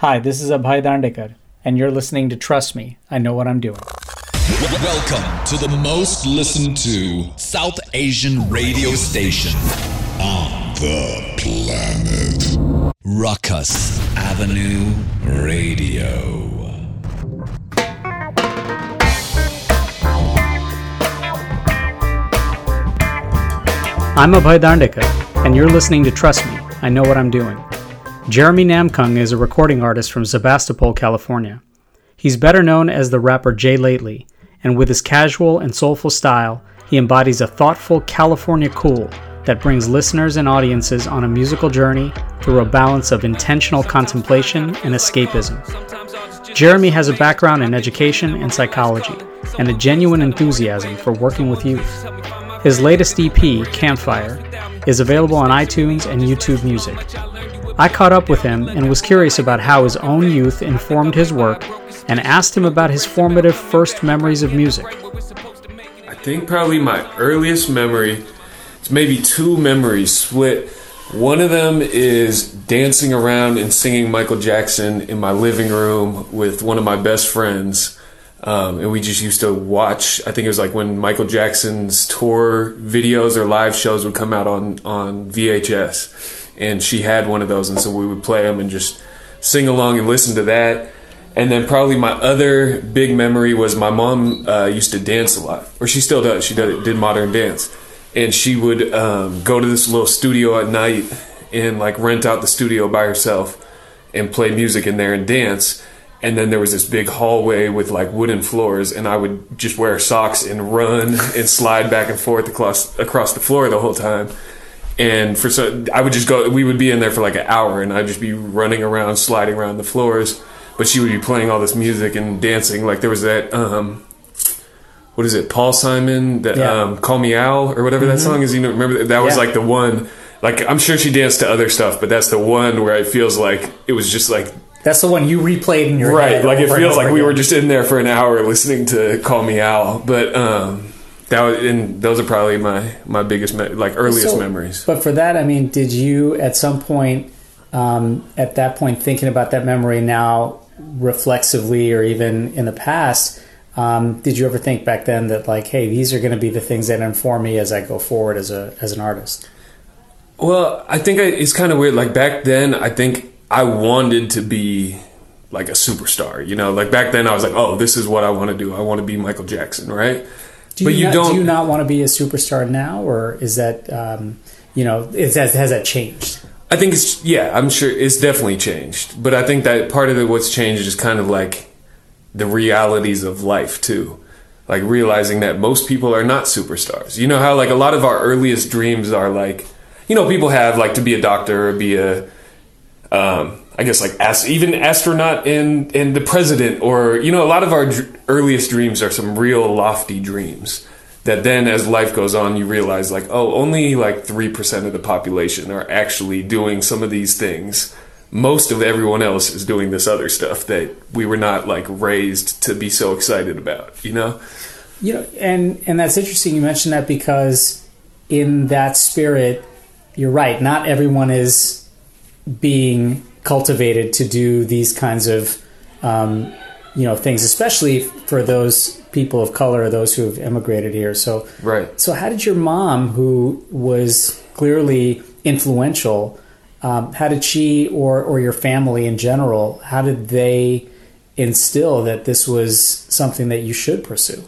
Hi, this is Abhay Dandekar, and you're listening to Trust Me, I Know What I'm Doing. Welcome to the most listened to South Asian radio station on the planet. Ruckus Avenue Radio. I'm Abhay Dandekar, and you're listening to Trust Me, I Know What I'm Doing. Jeremy Namkung is a recording artist from Sebastopol, California. He's better known as the rapper J-Lately, and with his casual and soulful style, he embodies a thoughtful California cool that brings listeners and audiences on a musical journey through a balance of intentional contemplation and escapism. Jeremy has a background in education and psychology, and a genuine enthusiasm for working with youth. His latest EP, Campfire, is available on iTunes and YouTube Music. I caught up with him and was curious about how his own youth informed his work and asked him about his formative first memories of music. I think probably my earliest memory, it's maybe two memories split. One of them is dancing around and singing Michael Jackson in my living room with one of my best friends. Um, and we just used to watch. I think it was like when Michael Jackson's tour videos or live shows would come out on on VHS, and she had one of those, and so we would play them and just sing along and listen to that. And then probably my other big memory was my mom uh, used to dance a lot, or she still does. She did, did modern dance, and she would um, go to this little studio at night and like rent out the studio by herself and play music in there and dance and then there was this big hallway with like wooden floors and i would just wear socks and run and slide back and forth across across the floor the whole time and for so i would just go we would be in there for like an hour and i'd just be running around sliding around the floors. But she would be playing all this music and dancing. Like there was that um what is it? Paul simon that Yeah. um call me al or whatever that song is. You know remember that, was Yeah. like the one like i'm sure she danced to other stuff but that's the one where it feels like it was just like That's the one you replayed in your right like it feels like we were just in there for an hour listening to call me al. But um that was and those are probably my my biggest me- like earliest So- memories. But for that, I mean, did you at some point, um, at that point, thinking about that memory now reflexively or even in the past, um, did you ever think back then that like, hey, these are going to be the things that inform me as I go forward as a as an artist? well i think I, it's kind of weird. Like back then i think i wanted to be like a superstar you know? Like back then i was like oh this is what i want to do. I want to be michael jackson right Do but you, you not, don't do you not want to be a superstar now, or is that um, you know is that, has that changed? I think it's yeah, I'm sure it's definitely changed. But I think that part of it what's changed is kind of like the realities of life too. Like realizing that most people are not superstars. You know how like a lot of our earliest dreams are like you know, people have like to be a doctor or be a um I guess like as, even astronaut and and the president or you know a lot of our earliest dreams are some real lofty dreams that then as life goes on you realize like oh only like 3% of the population are actually doing some of these things most of everyone else is doing this other stuff that we were not like raised to be so excited about you know You know, and and that's interesting. You mentioned that because in that spirit, you're right. Not everyone is being cultivated to do these kinds of, um, you know, things, especially for those people of color, or those who have immigrated here. So, right so how did your mom, who was clearly influential, um, how did she or or your family in general, how did they instill that this was something that you should pursue?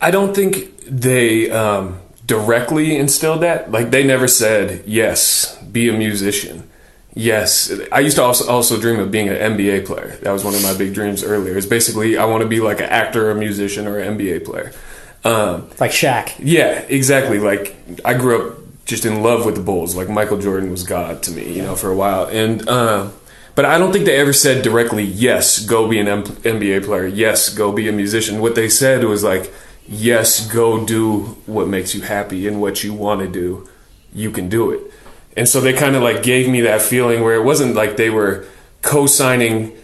I don't think they um, directly instilled that. Like they never said, "Yes, be a musician." Yes, I used to also also dream of being an NBA player. That was one of my big dreams earlier. It's basically I want to be like an actor, a musician, or an NBA player. Um, Like Shaq. yeah, exactly. Like I grew up just in love with the Bulls. Like Michael Jordan was God to me, you know, for a while. And uh, but I don't think they ever said directly, "Yes, go be an M- NBA player." Yes, go be a musician. What they said was like, "Yes, go do what makes you happy and what you want to do. You can do it." And so they kind of like gave me that feeling where it wasn't like they were co-signing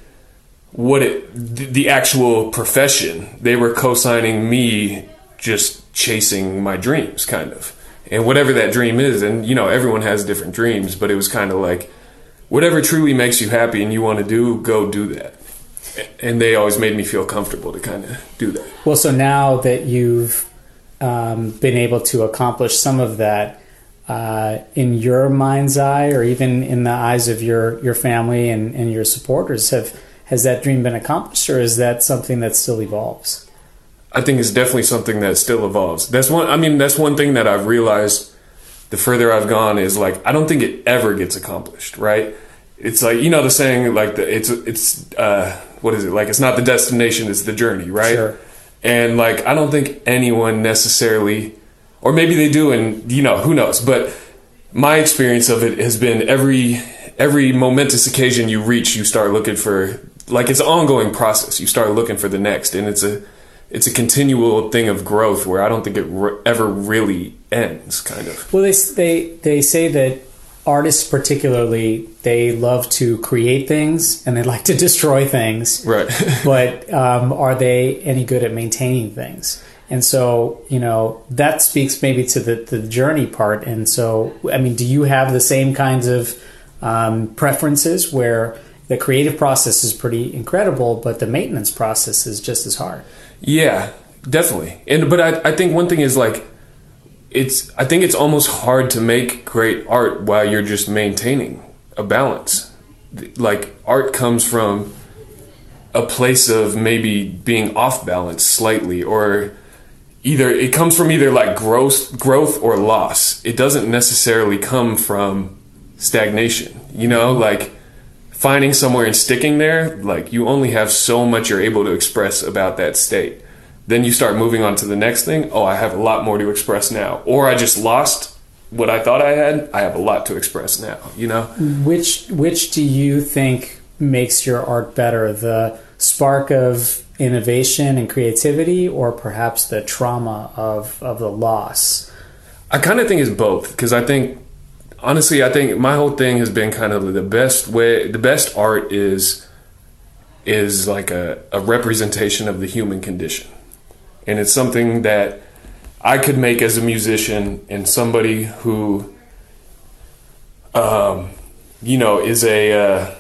what it the actual profession. They were co-signing me just chasing my dreams kind of. And whatever that dream is and you know everyone has different dreams, but it was kind of like whatever truly makes you happy and you want to do, go do that. And they always made me feel comfortable to kind of do that. Well, so now that you've um, been able to accomplish some of that uh, in your mind's eye, or even in the eyes of your your family and, and your supporters, have has that dream been accomplished, or is that something that still evolves? I think it's definitely something that still evolves. That's one. I mean, that's one thing that I've realized. The further I've gone is like I don't think it ever gets accomplished. Right? It's like you know the saying like the it's it's uh, what is it like? It's not the destination, it's the journey. Right? Sure. And like I don't think anyone necessarily, or maybe they do, and you know who knows. But my experience of it has been every every momentous occasion you reach, you start looking for like it's an ongoing process. You start looking for the next, and it's a it's a continual thing of growth where I don't think it re- ever really ends. Kind of. Well, they they they say that artists, particularly, they love to create things and they like to destroy things. Right. but um, are they any good at maintaining things? And so, you know, that speaks maybe to the, the journey part. And so, I mean, do you have the same kinds of um, preferences where the creative process is pretty incredible, but the maintenance process is just as hard? Yeah, definitely. And but I I think one thing is like it's I think it's almost hard to make great art while you're just maintaining a balance. Like art comes from a place of maybe being off balance slightly or either it comes from either like growth growth or loss. It doesn't necessarily come from stagnation. You know, like finding somewhere and sticking there, like you only have so much you're able to express about that state. Then you start moving on to the next thing. Oh, I have a lot more to express now. Or I just lost what I thought I had. I have a lot to express now, you know? Which which do you think makes your art better? The spark of innovation and creativity or perhaps the trauma of of the loss? I kind of think it's both because I think honestly, I think my whole thing has been kind of the best way. The best art is is like a, a representation of the human condition, and it's something that I could make as a musician and somebody who, um, you know, is a uh,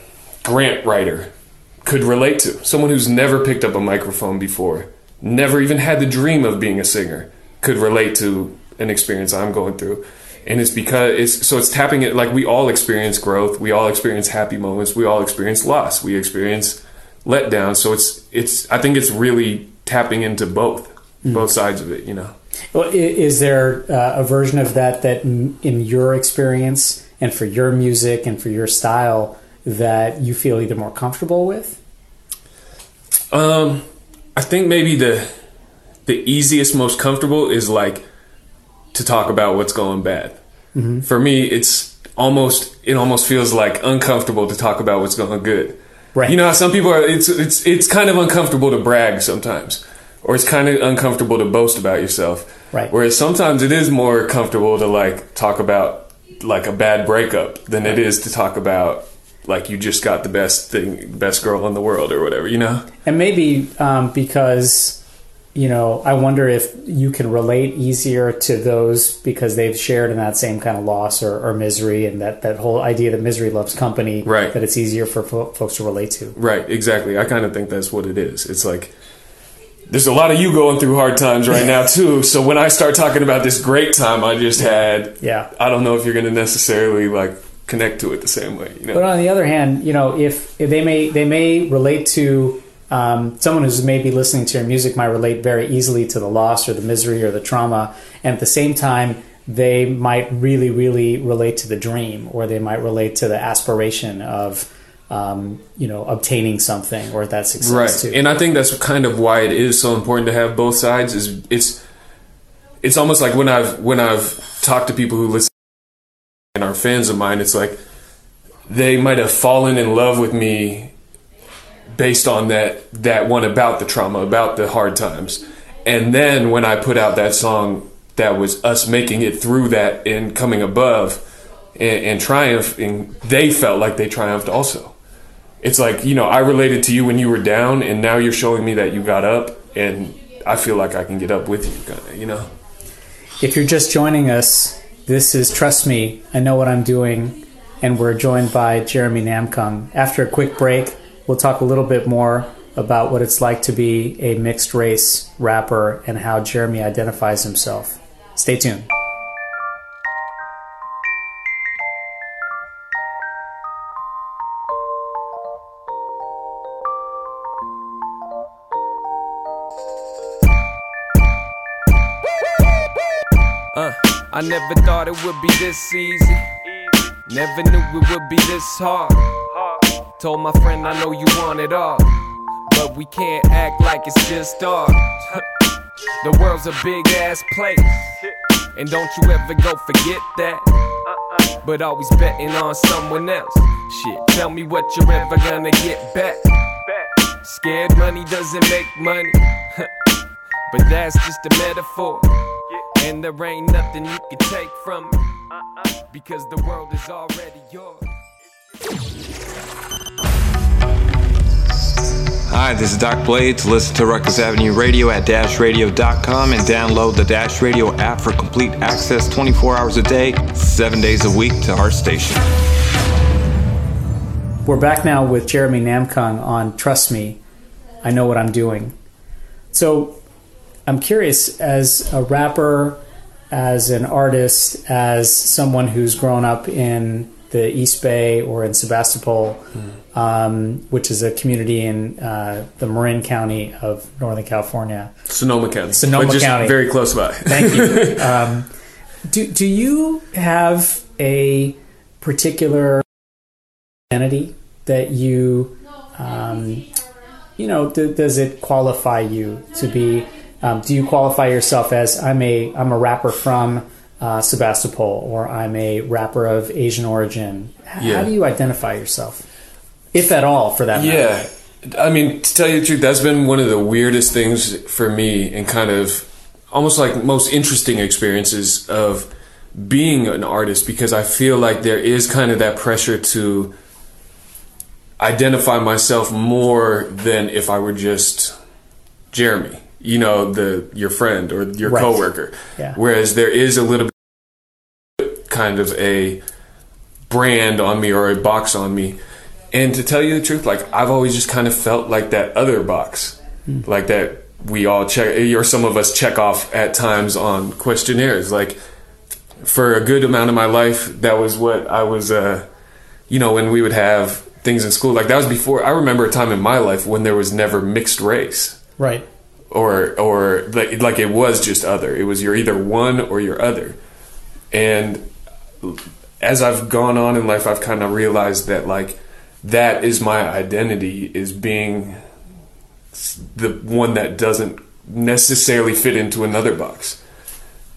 grant writer could relate to. Someone who's never picked up a microphone before, never even had the dream of being a singer, could relate to an experience I'm going through and it's because it's so it's tapping it like we all experience growth we all experience happy moments we all experience loss we experience letdown so it's it's i think it's really tapping into both mm. both sides of it you know well is there uh, a version of that that in your experience and for your music and for your style that you feel either more comfortable with um i think maybe the the easiest most comfortable is like to talk about what's going bad. Mm-hmm. For me, it's almost it almost feels like uncomfortable to talk about what's going good. Right. You know how some people are. It's it's it's kind of uncomfortable to brag sometimes, or it's kind of uncomfortable to boast about yourself. Right. Whereas sometimes it is more comfortable to like talk about like a bad breakup than right. it is to talk about like you just got the best thing, best girl in the world or whatever. You know. And maybe um, because you know, I wonder if you can relate easier to those because they've shared in that same kind of loss or, or misery, and that, that whole idea that misery loves company. Right. That it's easier for fo- folks to relate to. Right. Exactly. I kind of think that's what it is. It's like there's a lot of you going through hard times right now too. So when I start talking about this great time I just had, yeah, I don't know if you're going to necessarily like connect to it the same way. You know? But on the other hand, you know, if, if they may they may relate to um, someone who's maybe listening to your music might relate very easily to the loss or the misery or the trauma, and at the same time, they might really, really relate to the dream, or they might relate to the aspiration of, um, you know, obtaining something or that success. Right, too. and I think that's kind of why it is so important to have both sides. Is it's it's almost like when I've when I've talked to people who listen and are fans of mine, it's like they might have fallen in love with me based on that that one about the trauma, about the hard times. And then when I put out that song, that was us making it through that and coming above and, and triumphing. They felt like they triumphed also. It's like you know I related to you when you were down, and now you're showing me that you got up, and I feel like I can get up with you, you know. If you're just joining us, this is Trust Me, I Know What I'm Doing and we're joined by Jeremy Namkung. After a quick break, we'll talk a little bit more about what it's like to be a mixed race rapper and how Jeremy identifies himself. Stay tuned. I never thought it would be this easy. Never knew it would be this hard. Told my friend I know you want it all. But we can't act like it's just ours. the world's a big ass place. And don't you ever go forget that. But always betting on someone else. Shit, tell me what you're ever gonna get back. Scared money doesn't make money. but that's just a metaphor. And there ain't nothing you can take from it. Because the world is already yours. Hi, this is Doc Blades. Listen to Ruckus Avenue Radio at dashradio.com and download the Dash Radio app for complete access 24 hours a day, 7 days a week to our station. We're back now with Jeremy Namkung on Trust Me, I Know What I'm Doing. So I'm curious, as a rapper, as an artist, as someone who's grown up in the East Bay or in Sebastopol, um, which is a community in uh, the Marin County of Northern California. Sonoma County. Sonoma just County. Very close by. Thank you. um, do do you have a particular identity that you, um, you know, d- does it qualify you to be? Um, do you qualify yourself as I'm a I'm a rapper from uh, Sebastopol or I'm a rapper of Asian origin? H- Yeah. How do you identify yourself, if at all, for that matter? Yeah. I mean, to tell you the truth, that's been one of the weirdest things for me and kind of almost like most interesting experiences of being an artist because I feel like there is kind of that pressure to identify myself more than if I were just Jeremy, you know, the your friend or your Right. coworker. Yeah. Whereas there is a little bit kind of a brand on me or a box on me. And to tell you the truth, like I've always just kind of felt like that other box, like that we all check, or some of us check off at times on questionnaires. Like for a good amount of my life, that was what I was, uh, you know, when we would have things in school. Like that was before. I remember a time in my life when there was never mixed race Right. Or or like like it was just other. It was you're either one or you're other. And as I've gone on in life, I've kind of realized that like that is my identity is being the one that doesn't necessarily fit into another box.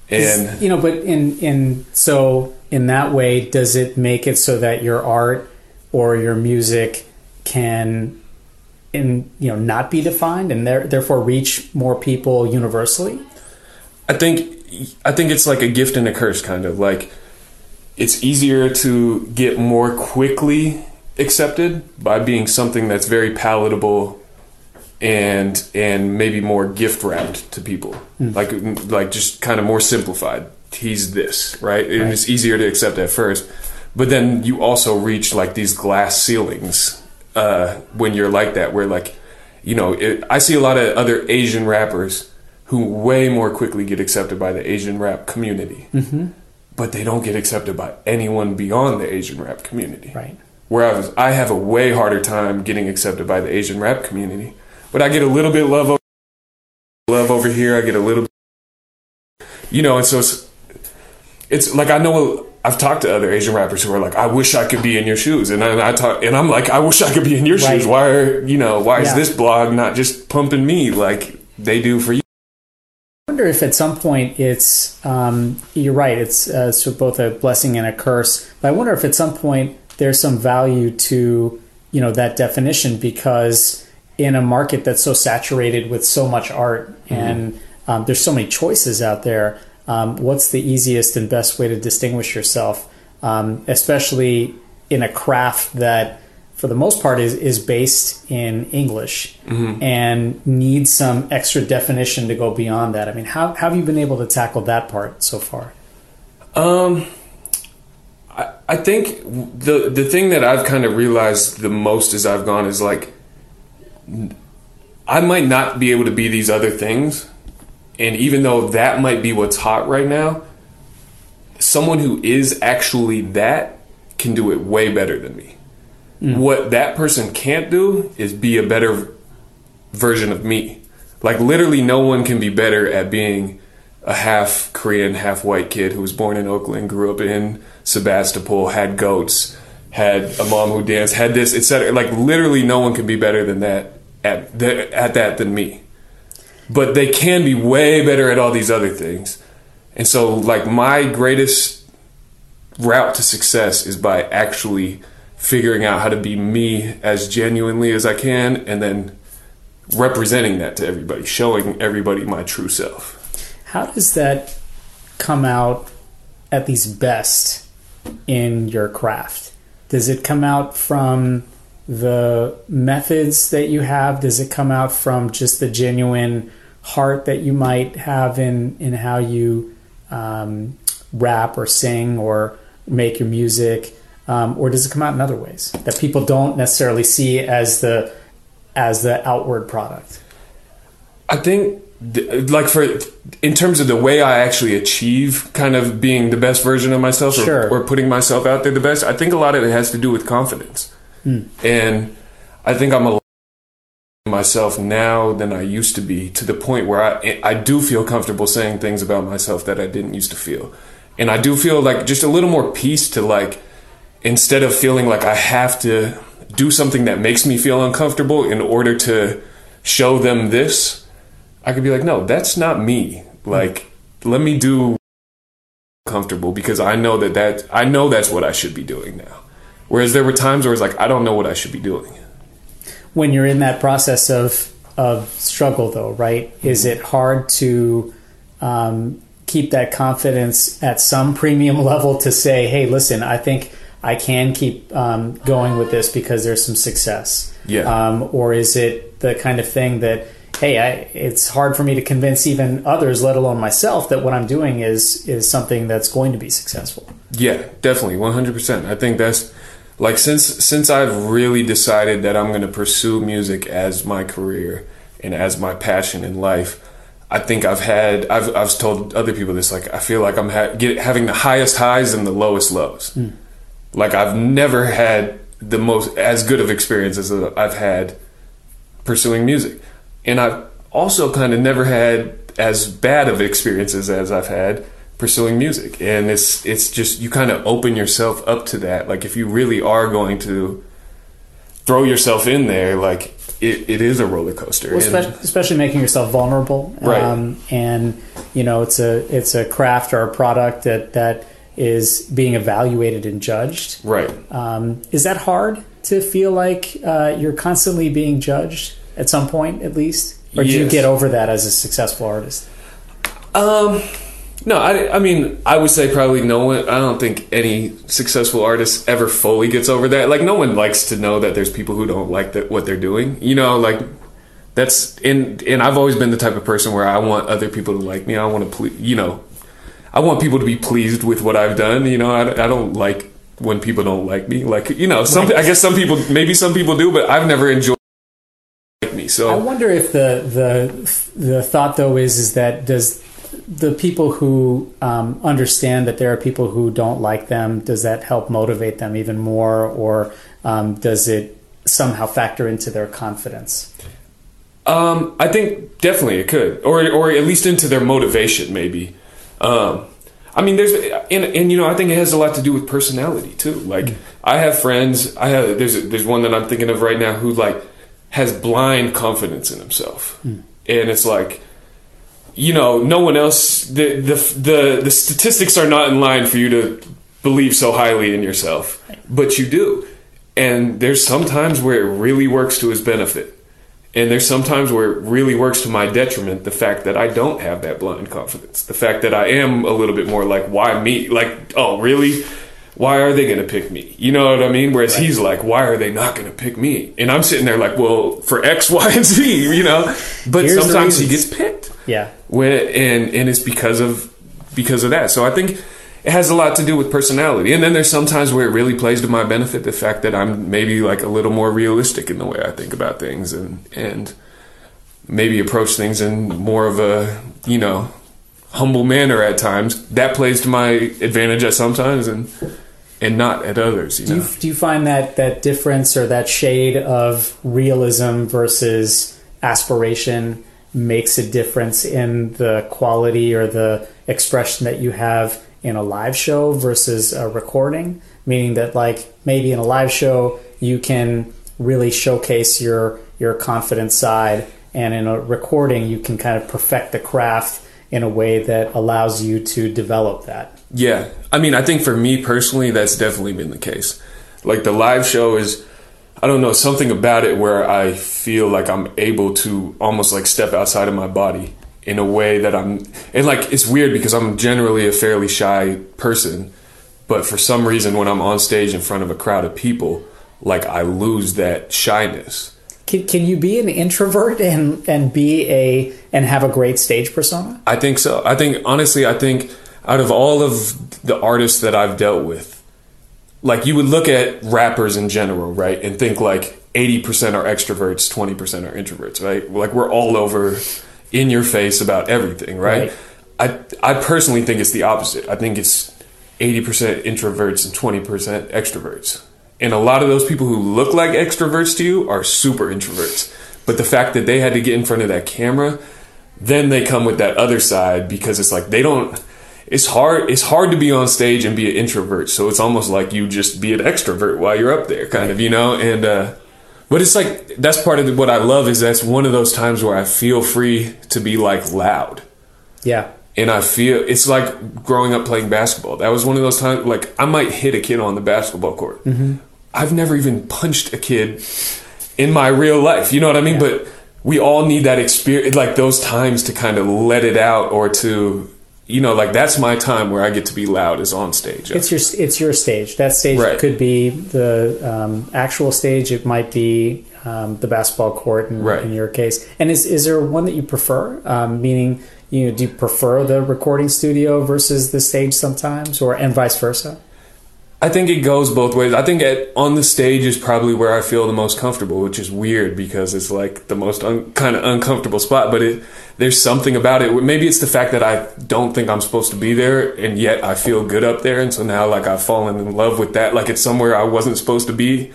And you know but in in so in that way does it make it so that your art or your music can in you know not be defined and there, therefore reach more people universally? I think I think it's like a gift and a curse kind of. Like it's easier to get more quickly accepted by being something that's very palatable and and maybe more gift wrapped to people. Hmm. Like like just kind of more simplified. He's this right? And it's easier to accept at first but then you also reach like these glass ceilings uh, when you're like that where like you know it, i see a lot of other asian rappers who way more quickly get accepted by the asian rap community. But they don't get accepted by anyone beyond the asian rap community. Right. Whereas I have a way harder time getting accepted by the Asian rap community, but I get a little bit love over, love over here. I get a little, you know, and so it's it's like I know I've talked to other Asian rappers who are like, I wish I could be in your shoes, and I, I talk, and I'm like, I wish I could be in your Right. shoes. Why are you know why is this blog not just pumping me like they do for you? I wonder if at some point it's um, you're right it's uh, sort of both a blessing and a curse but I wonder if at some point there's some value to you know that definition because in a market that's so saturated with so much art and um, there's so many choices out there um, what's the easiest and best way to distinguish yourself um, especially in a craft that for the most part is, is based in English and needs some extra definition to go beyond that. I mean, how, how have you been able to tackle that part so far? Um, I, I think the the thing that I've kind of realized the most as I've gone is like I might not be able to be these other things, and even though that might be what's hot right now, someone who is actually that can do it way better than me. Hmm. What that person can't do is be a better version of me. Like literally, no one can be better at being a half Korean, half white kid who was born in Oakland, grew up in Sebastopol, had goats, had a mom who danced, had this, etc. Like literally, no one can be better than that at at that than me. But they can be way better at all these other things. And so, like my greatest route to success is by actually figuring out how to be me as genuinely as I can, and then representing that to everybody, showing everybody my true self. How does that come out at least best in your craft? Does it come out from the methods that you have? Does it come out from just the genuine heart that you might have in, in how you um, rap or sing or make your music? Um, or does it come out in other ways that people don't necessarily see as the as the outward product? I think, like for in terms of the way I actually achieve kind of being the best version of myself or, Sure. or putting myself out there the best, I think a lot of it has to do with confidence. And I think I'm a myself now than I used to be to the point where I I do feel comfortable saying things about myself that I didn't used to feel. And I do feel like just a little more peace to like instead of feeling like I have to do something that makes me feel uncomfortable in order to show them this, I could be like, no, that's not me. Like, let me do comfortable because I know that that I know that's what I should be doing now. Whereas there were times where it's like I don't know what I should be doing. When you're in that process of of struggle though right is it hard to um, keep that confidence at some premium level to say hey listen i think i can keep um, going with this because there's some success Yeah. um, or is it the kind of thing that hey I, it's hard for me to convince even others let alone myself that what i'm doing is is something that's going to be successful Yeah, definitely, one hundred percent. I think that's like since since I've really decided that I'm going to pursue music as my career and as my passion in life. I think I've had I've I've told other people this like I feel like I'm ha- get, having the highest highs and the lowest lows. Hmm. Like I've never had the most as good of experiences as I've had pursuing music, and I've also kind of never had as bad of experiences as I've had pursuing music. And it's it's just you kind of open yourself up to that. Like if you really are going to throw yourself in there, like it, it is a roller coaster. Well, And- especially, especially making yourself vulnerable, Right. Um, and you know, it's a it's a craft or a product that that is being evaluated and judged. right. Um, is that hard to feel like uh, you're constantly being judged at some point, at least, or do you get over that as a successful artist? Um, no, I, I mean, I would say probably no one. I don't think any successful artist ever fully gets over that. Like, no one likes to know that there's people who don't like that what they're doing. You know, like that's and and I've always been the type of person where I want other people to like me. I want to please, you know, I want people to be pleased with what I've done. You know, I, I don't like when people don't like me. Like, you know, some I guess some people maybe some people do, but I've never enjoyed like me. So I wonder if the the the thought though is is that does the people who um, understand that there are people who don't like them does that help motivate them even more, or um, does it somehow factor into their confidence? Um, I think definitely it could, or or at least into their motivation, maybe. Um, I mean, there's and and you know, I think it has a lot to do with personality too. Like, I have friends. I have there's there's one that I'm thinking of right now who like has blind confidence in himself, and it's like, you know, no one else. The the the the statistics are not in line for you to believe so highly in yourself, but you do. And there's some times where it really works to his benefit. And there's sometimes where it really works to my detriment the fact that I don't have that blind confidence. The fact that I am a little bit more like, why me? Like, oh, really? Why are they going to pick me? You know what I mean? Whereas he's like, why are they not going to pick me? And I'm sitting there like, well, for X, Y, and Z, you know? But Here's sometimes he gets picked Yeah, when and and it's because of because of that. So I think it has a lot to do with personality. And then there's sometimes where it really plays to my benefit the fact that I'm maybe like a little more realistic in the way I think about things and and maybe approach things in more of a, you know, humble manner at times. That plays to my advantage at sometimes and and not at others, you do know. You, do you find that that difference or that shade of realism versus aspiration makes a difference in the quality or the expression that you have in a live show versus a recording? Meaning that like maybe in a live show you can really showcase your your confident side and in a recording you can kind of perfect the craft in a way that allows you to develop that. Yeah. I mean, I think for me personally that's definitely been the case. Like the live show is I don't know, something about it where I feel like I'm able to almost like step outside of my body in a way that I'm and like it's weird because I'm generally a fairly shy person, but for some reason when I'm on stage in front of a crowd of people, like I lose that shyness. Can, can you be an introvert and and be a and have a great stage persona? I think so. I think honestly, I think out of all of the artists that I've dealt with, like you would look at rappers in general, right, and think like 80% are extroverts, 20% are introverts, right? Like we're all over in your face about everything, right? right? I I personally think it's the opposite. I think it's 80% introverts and 20% extroverts. And a lot of those people who look like extroverts to you are super introverts. But the fact that they had to get in front of that camera, then they come with that other side because it's like they don't it's hard it's hard to be on stage and be an introvert. So it's almost like you just be an extrovert while you're up there kind of, you know, and uh but it's like that's part of what I love is that's one of those times where I feel free to be like loud. Yeah. And I feel it's like growing up playing basketball. That was one of those times like I might hit a kid on the basketball court. Mm-hmm. I've never even punched a kid in my real life. You know what I mean? Yeah. But we all need that experience, like those times to kind of let it out or to you know, like that's my time where I get to be loud is on stage. It's your it's your stage. That stage right. could be the um, actual stage. It might be um, the basketball court in, right. in, your case. And is is there one that you prefer? Um, meaning, you know, do you prefer the recording studio versus the stage sometimes, or and vice versa? I think it goes both ways. I think at, on the stage is probably where I feel the most comfortable, which is weird because it's like the most un, kind of uncomfortable spot. But it, there's something about it. Maybe it's the fact that I don't think I'm supposed to be there, and yet I feel good up there. And so now, like I've fallen in love with that. Like it's somewhere I wasn't supposed to be,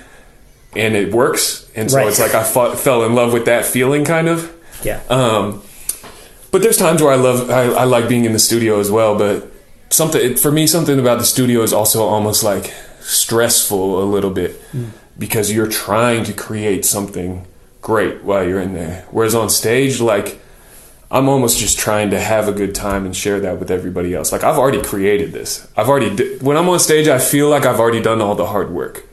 and it works. And so right. it's like I fought, fell in love with that feeling, kind of. Yeah. Um, but there's times where I love, I, I like being in the studio as well, but something for me something about the studio is also almost like stressful a little bit mm. because you're trying to create something great while you're in there. Whereas on stage like i'm almost just trying to have a good time and share that with everybody else. Like i've already created this. I've already di- when i'm on stage i feel like i've already done all the hard work.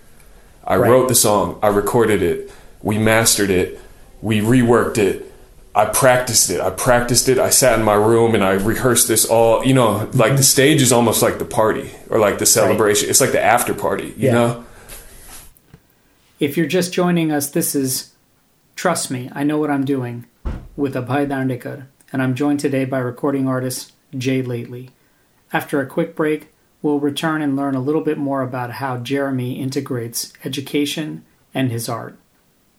I right. wrote the song. I recorded it. We mastered it. We reworked it I practiced it. I practiced it. I sat in my room and I rehearsed this all. You know, like mm-hmm. the stage is almost like the party or like the celebration. Right. It's like the after party. You yeah. know. If you're just joining us, this is "Trust Me, I Know What I'm Doing" with Abhay Dandekar, and I'm joined today by recording artist J-Lately. After a quick break, we'll return and learn a little bit more about how Jeremy integrates education and his art.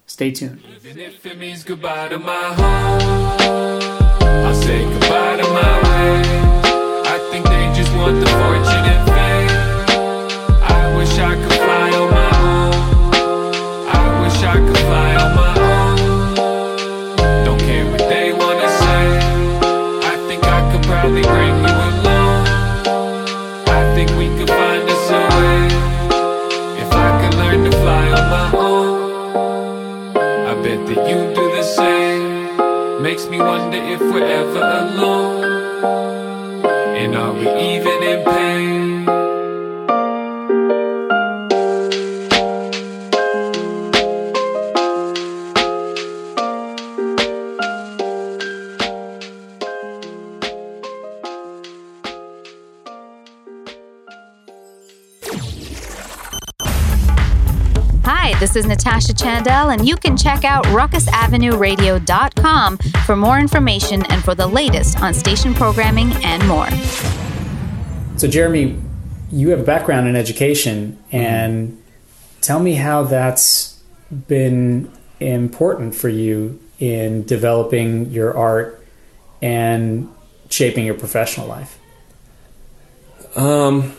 Stay tuned. Even if it means goodbye to my home, I'll say goodbye to my way. I think they just want the fortune and fame. I wish I could fly on my own. I wish I could fly Makes me wonder if we're ever alone. And are we even in pain? This is Natasha Chandel, and you can check out ruckusavenueradio.com for more information and for the latest on station programming and more. So, Jeremy, you have a background in education, and tell me how that's been important for you in developing your art and shaping your professional life. Um,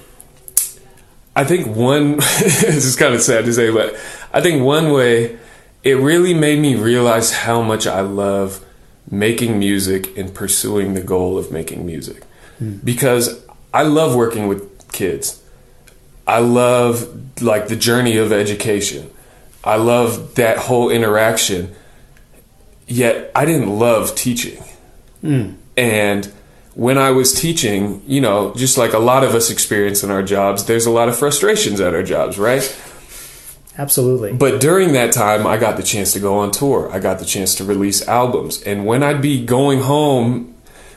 I think one. this is kind of sad to say, but I think one way it really made me realize how much I love making music and pursuing the goal of making music, hmm. because I love working with kids. I love like the journey of education. I love that whole interaction. Yet I didn't love teaching. Hmm. And when I was teaching, you know, just like a lot of us experience in our jobs, there's a lot of frustrations at our jobs, right? Absolutely. But during that time, I got the chance to go on tour. I got the chance to release albums. And when I'd be going home,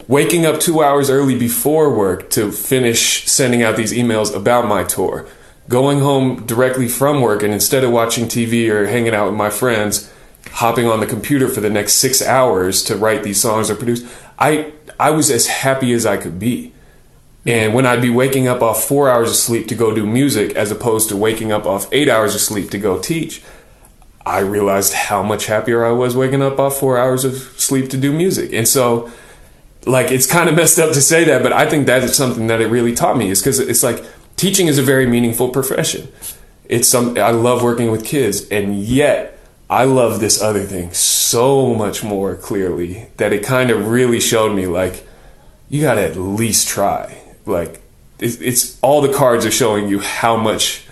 waking up two hours early before work to finish sending out these emails about my tour, going home directly from work, and instead of watching TV or hanging out with my friends, hopping on the computer for the next six hours to write these songs or produce, I, I was as happy as I could be. And when I'd be waking up off four hours of sleep to go do music, as opposed to waking up off eight hours of sleep to go teach, I realized how much happier I was waking up off four hours of sleep to do music. And so, like, it's kind of messed up to say that, but I think that is something that it really taught me. Is because it's like teaching is a very meaningful profession. It's some I love working with kids, and yet I love this other thing so much more clearly that it kind of really showed me like you got to at least try. Like it's, it's all the cards are showing you how much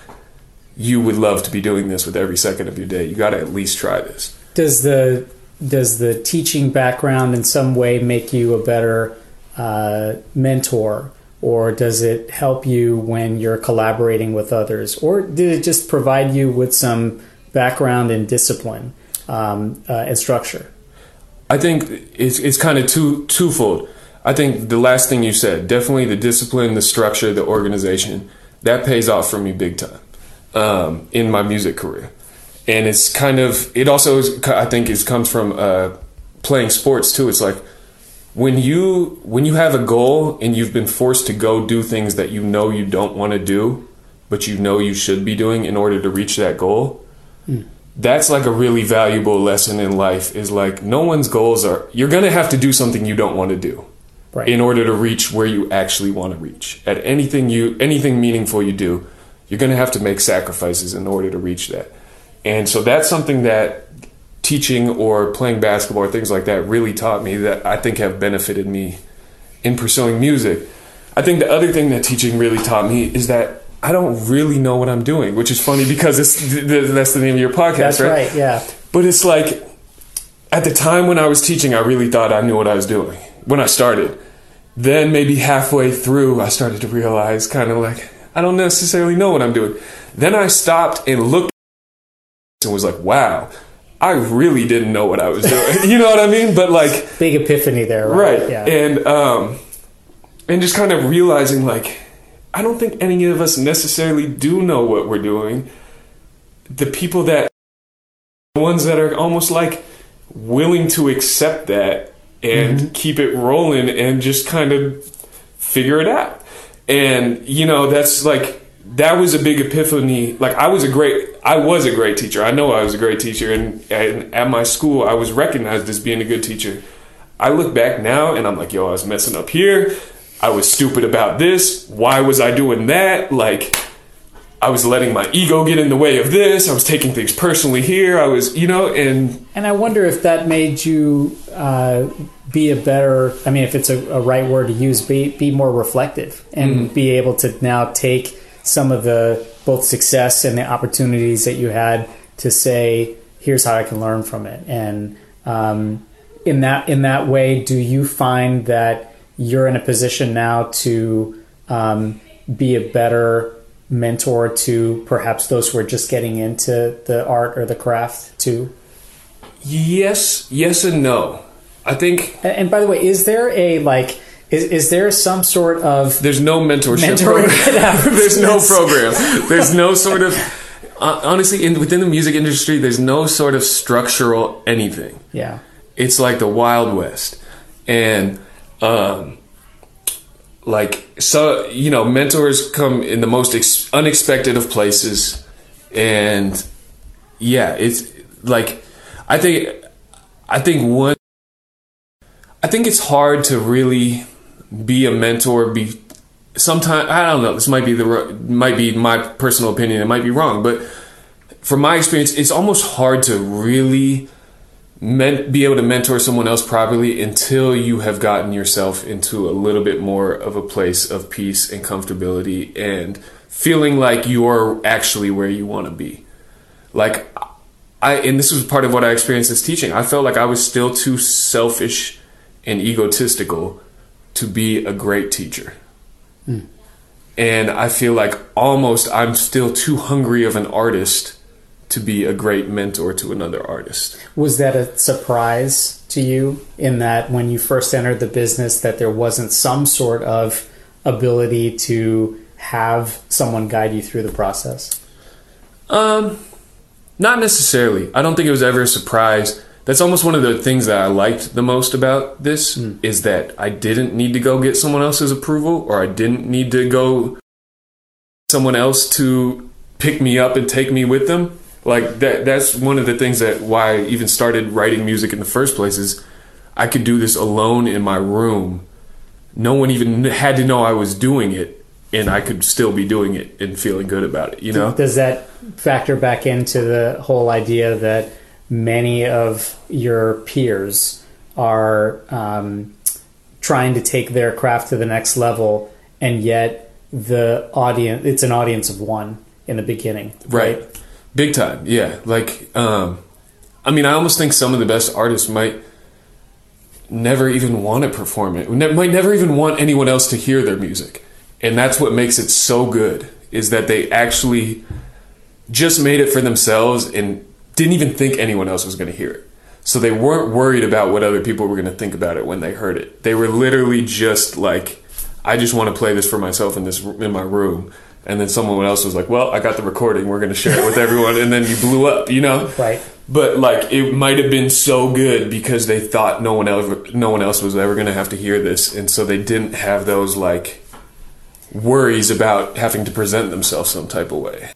you would love to be doing this with every second of your day. You got to at least try this. Does the does the teaching background in some way make you a better uh, mentor, or does it help you when you're collaborating with others, or did it just provide you with some background in discipline um, uh, and structure? I think it's it's kind of two twofold. I think the last thing you said, definitely the discipline, the structure, the organization, that pays off for me big time um, in my music career. And it's kind of it also is, I think it comes from uh, playing sports too. It's like when you when you have a goal and you've been forced to go do things that you know you don't want to do, but you know you should be doing in order to reach that goal. That's like a really valuable lesson in life. Is like no one's goals are you're gonna have to do something you don't want to do Right. in order to reach where you actually want to reach. At anything you anything meaningful you do, you're going to have to make sacrifices in order to reach that. And so that's something that teaching or playing basketball or things like that really taught me that I think have benefited me in pursuing music. I think the other thing that teaching really taught me is that I don't really know what I'm doing, which is funny because it's th- th- that's the name of your podcast, That's right. Yeah. but it's like at the time when I was teaching, I really thought I knew what I was doing when I started. Then maybe halfway through, I started to realize kind of like, I don't necessarily know what I'm doing. Then I stopped and looked and was like, wow, I really didn't know what I was doing. you know what I mean? But like, Big epiphany there. Right. right. Yeah. And, um, and just kind of realizing like, I don't think any of us necessarily do know what we're doing. The people that, the ones that are almost like willing to accept that and mm-hmm. keep it rolling and just kind of figure it out. And, you know, that's like, that was a big epiphany. Like, I was a great, I was a great teacher. I know I was a great teacher. And, and at my school, I was recognized as being a good teacher. I look back now and I'm like, yo, I was messing up here. I was stupid about this. Why was I doing that? Like, I was letting my ego get in the way of this. I was taking things personally here. I was, you know, and And I wonder if that made you uh, be a better. I mean, if it's a, a right word to use, be be more reflective and be able to now take some of the both success and the opportunities that you had to say, "Here's how I can learn from it." And um, in that in that way, do you find that you're in a position now to um, be a better mentor to perhaps those who are just getting into the art or the craft too? yes, yes and no. I think And, and by the way, is there a like is, is there some sort of there's no mentorship program. there's no program. There's no sort of uh, honestly in within the music industry. There's no sort of structural anything. yeah It's like the Wild West, and um, like so you know mentors come in the most ex- unexpected of places. And yeah it's like i think i think one i think it's hard to really be a mentor be sometimes i don't know this might be the might be my personal opinion it might be wrong but from my experience it's almost hard to really men- be able to mentor someone else properly until you have gotten yourself into a little bit more of a place of peace and comfortability and feeling like you're actually where you want to be. Like I and this was part of what I experienced as teaching. I felt like I was still too selfish and egotistical to be a great teacher. Hmm. And I feel like almost I'm still too hungry of an artist to be a great mentor to another artist. Was that a surprise to you in that when you first entered the business that there wasn't some sort of ability to have someone guide you through the process? Um, not necessarily. I don't think it was ever a surprise. That's almost one of the things that I liked the most about this is that I didn't need to go get someone else's approval or I didn't need to go someone else to pick me up and take me with them. Like that that's one of the things that why I even started writing music in the first place is I could do this alone in my room. No one even had to know I was doing it and I could still be doing it and feeling good about it, you know? Does that factor back into the whole idea that many of your peers are um, trying to take their craft to the next level, and yet the audience it's an audience of one in the beginning, right big time yeah. Like um i mean i almost think some of the best artists might never even want to perform it. Ne- might never even want anyone else to hear their music. And that's what makes it so good is that they actually just made it for themselves and didn't even think anyone else was going to hear it. So they weren't worried about what other people were going to think about it when they heard it. They were literally just like i just want to play this for myself in this in my room and then someone else was like, "Well, I got the recording. We're going to share it with everyone." and then you blew up, you know? Right. But like, it might have been so good because they thought no one else, no one else was ever going to have to hear this, and so they didn't have those like worries about having to present themselves some type of way.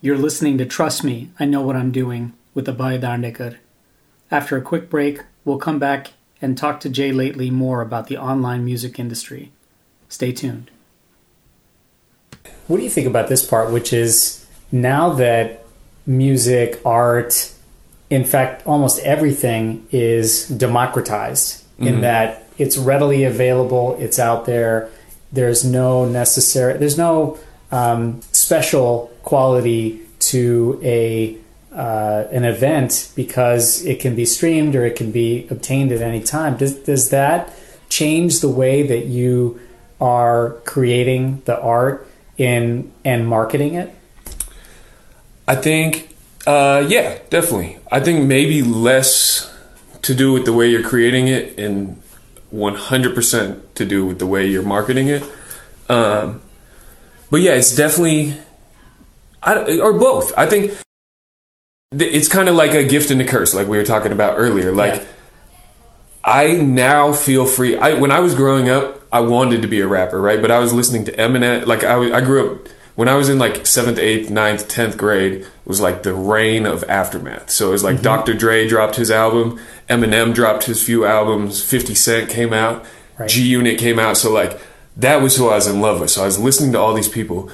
You're listening to Trust Me, I Know What I'm Doing with Abhay Dandekar. After a quick break, we'll come back and talk to J-Lately more about the online music industry. Stay tuned. What do you think about this part, which is now that music, art, in fact, almost everything is democratized in that it's readily available, it's out there. There's no necessary, there's no um, special quality to a uh, an event because it can be streamed or it can be obtained at any time. Does does that change the way that you are creating the art in and marketing it? I think, uh, yeah, definitely. I think maybe less to do with the way you're creating it and 100% to do with the way you're marketing it. Um, but yeah, it's definitely, I, or both. I think it's kind of like a gift and a curse, like we were talking about earlier. Like, Yeah. I now feel free. I when I was growing up, I wanted to be a rapper, right? But I was listening to Eminem. Like I, I grew up when I was in like seventh, eighth, ninth, tenth grade was like the reign of aftermath. So it was like mm-hmm. Dr. Dre dropped his album, Eminem dropped his few albums, Fifty Cent came out, Right. G Unit came out. So like that was who I was in love with. So I was listening to all these people,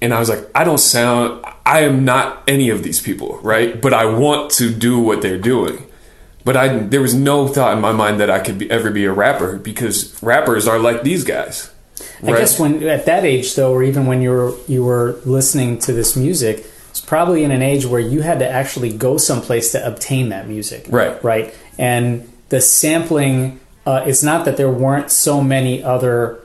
and I was like, I don't sound. I am not any of these people, right? But I want to do what they're doing but I there was no thought in my mind that I could be, ever be a rapper because rappers are like these guys. I guess when at that age though, or even when you were you were listening to this music, it's probably in an age where you had to actually go someplace to obtain that music. Right. Right. And the sampling, uh, it's not that there weren't so many other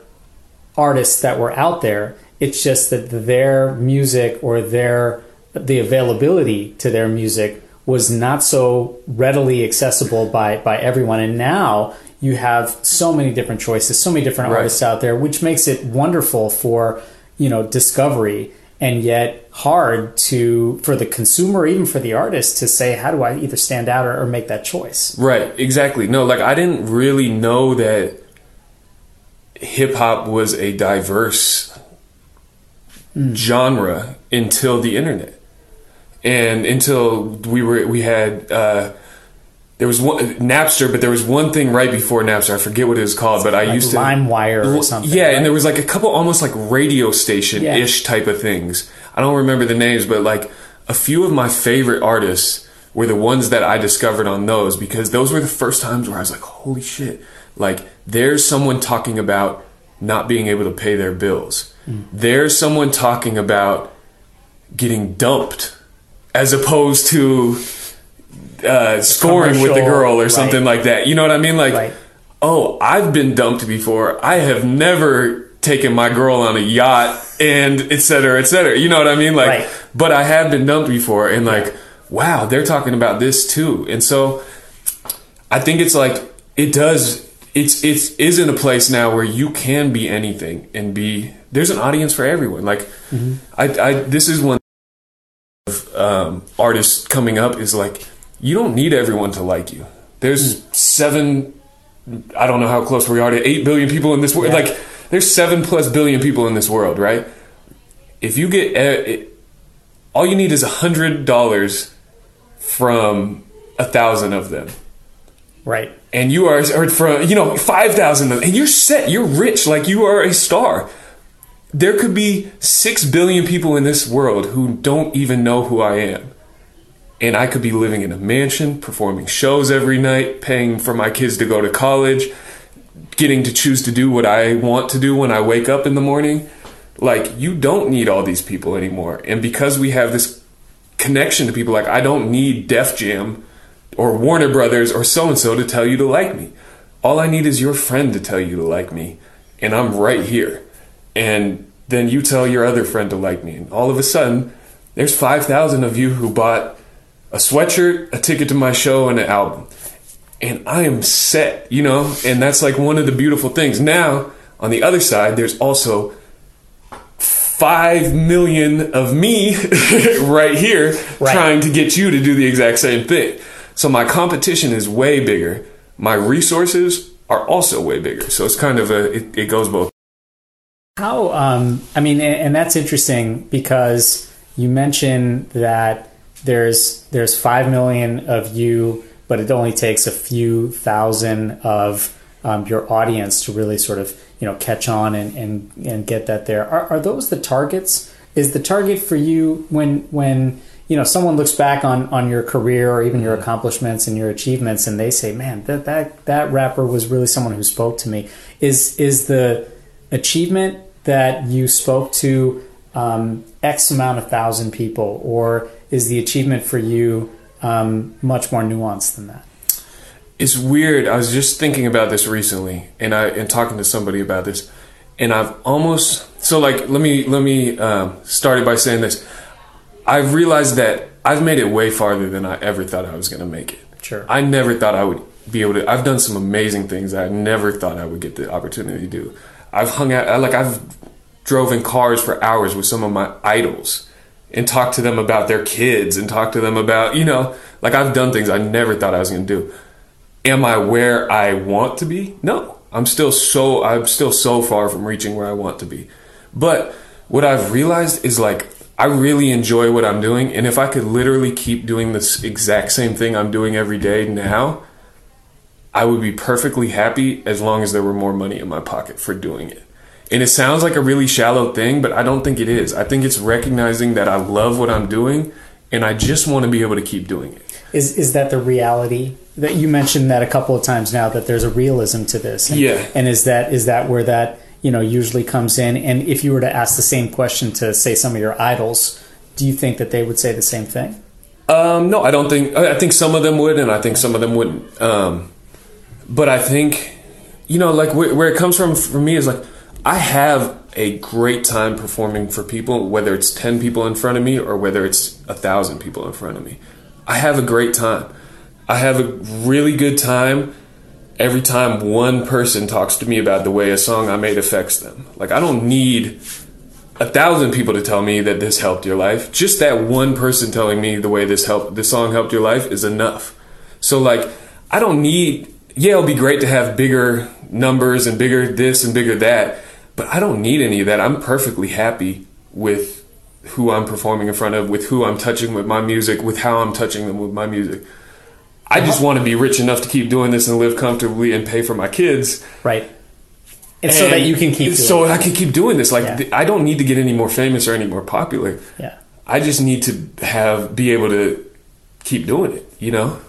artists that were out there. It's just that their music or their the availability to their music was not so readily accessible by by everyone. And now you have so many different choices, so many different Right. artists out there, which makes it wonderful for you know discovery and yet hard to for the consumer even for the artist to say how do i either stand out or, or make that choice Right, exactly. No, like I didn't really know that hip hop was a diverse hmm. genre until the internet, and until we were we had. Uh, there was one Napster, but there was one thing right before Napster. I forget what it was called, but I Like used to LimeWire or something. yeah, right? and there was like a couple almost like radio station ish type of things. I don't remember the names, but like a few of my favorite artists were the ones that I discovered on those because those were the first times where I was like, holy shit, like there's someone talking about not being able to pay their bills. There's someone talking about getting dumped as opposed to uh, scoring with the girl or right. something like that. You know what I mean? Like, Right. oh, I've been dumped before. I have never taken my girl on a yacht and et cetera, et cetera. You know what I mean? Like, Right. but I have been dumped before and like, wow, they're talking about this too. And so I think it's like, it does, it's, it's, is in a place now where you can be anything and be, there's an audience for everyone. Like, I, I, this is one um, artists coming up is like, you don't need everyone to like you. There's seven I don't know how close we are to 8 billion people in this world. Yeah. Like, there's 7 plus billion people in this world, right? If you get, uh, it, all you need is a $100 from a thousand of them. right. And you are, or from, you know, 5,000 of them, and you're set, you're rich, like you are a star. There could be 6 billion people in this world who don't even know who I am. And I could be living in a mansion, performing shows every night, paying for my kids to go to college, getting to choose to do what I want to do when I wake up in the morning. Like, you don't need all these people anymore. And because we have this connection to people, like, I don't need Def Jam or Warner Brothers or so and so to tell you to like me. All I need is your friend to tell you to like me. And I'm right here. And then you tell your other friend to like me. And all of a sudden, there's 5,000 of you who bought a sweatshirt, a ticket to my show, and an album. And I am set, you know? And that's like one of the beautiful things. Now, on the other side, there's also five million of me right here Right. trying to get you to do the exact same thing. So my competition is way bigger. My resources are also way bigger. So it's kind of a, it, it goes both. How, um, I mean, and, that's interesting because you mentioned that there's there's five million of you, but it only takes a few thousand of um, your audience to really sort of you know catch on and and, and get that there. Are, are those the targets? Is the target for you when when you know someone looks back on on your career or even your accomplishments and your achievements and they say, "Man, that that that rapper was really someone who spoke to me." Is is the achievement that you spoke to um, X amount of thousand people, or is the achievement for you um, much more nuanced than that? It's weird. I was just thinking about this recently, and I and talking to somebody about this, and I've almost so like let me let me um, start it by saying this. I've realized that I've made it way farther than I ever thought I was going to make it. Sure. I never thought I would be able to. I've done some amazing things that I never thought I would get the opportunity to do. I've hung out, uh, like I've drove in cars for hours with some of my idols and talked to them about their kids and talked to them about, you know, like I've done things I never thought I was going to do. Am I where I want to be? No. I'm still so I'm still so far from reaching where I want to be. But what I've realized is like I really enjoy what I'm doing and if I could literally keep doing this exact same thing I'm doing every day now, I would be perfectly happy as long as there were more money in my pocket for doing it. And it sounds like a really shallow thing, but I don't think it is. I think it's recognizing that I love what I'm doing and I just want to be able to keep doing it. Is is that the reality that you mentioned that a couple of times now that there's a realism to this? And, Yeah. And is that is that where that you know usually comes in? And if you were to ask the same question to say some of your idols, do you think that they would say the same thing? Um, no, I don't think. I think some of them would, and I think some of them wouldn't. Um, but I think, you know, like where, where it comes from for me is like I have a great time performing for people, whether it's ten people in front of me or whether it's a thousand people in front of me. I have a great time. I have a really good time every time one person talks to me about the way a song I made affects them. Like I don't need a thousand people to tell me that this helped your life. Just that one person telling me the way this helped, this song helped your life is enough. So like, I don't need yeah, it'll be great to have bigger numbers and bigger this and bigger that, but I don't need any of that. I'm perfectly happy with who I'm performing in front of, with who I'm touching with my music, with how I'm touching them with my music. I just want to be rich enough to keep doing this and live comfortably and pay for my kids. Right. And, so that you can keep doing so it. I can keep doing this. Like Yeah. I don't need to get any more famous or any more popular. Yeah. I just need to have be able to keep doing it. You know.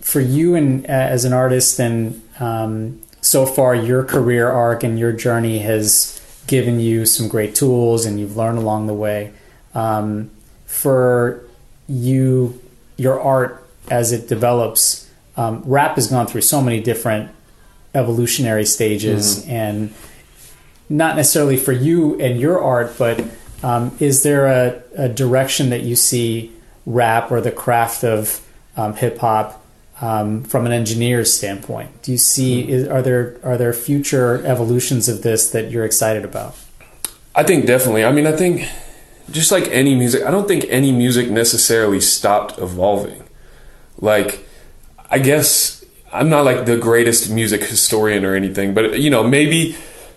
For you and uh, as an artist and um, so far your career arc and your journey has given you some great tools and you've learned along the way. Um, for you your art as it develops um, rap has gone through so many different evolutionary stages and not necessarily for you and your art, but um, is there a, a direction that you see rap or the craft of um, hip hop um, from an engineer's standpoint? Do you see is, are there are there future evolutions of this that you're excited about? I think definitely. I mean, I think just like any music, I don't think any music necessarily stopped evolving. Like, I guess I'm not like the greatest music historian or anything, but you know, maybe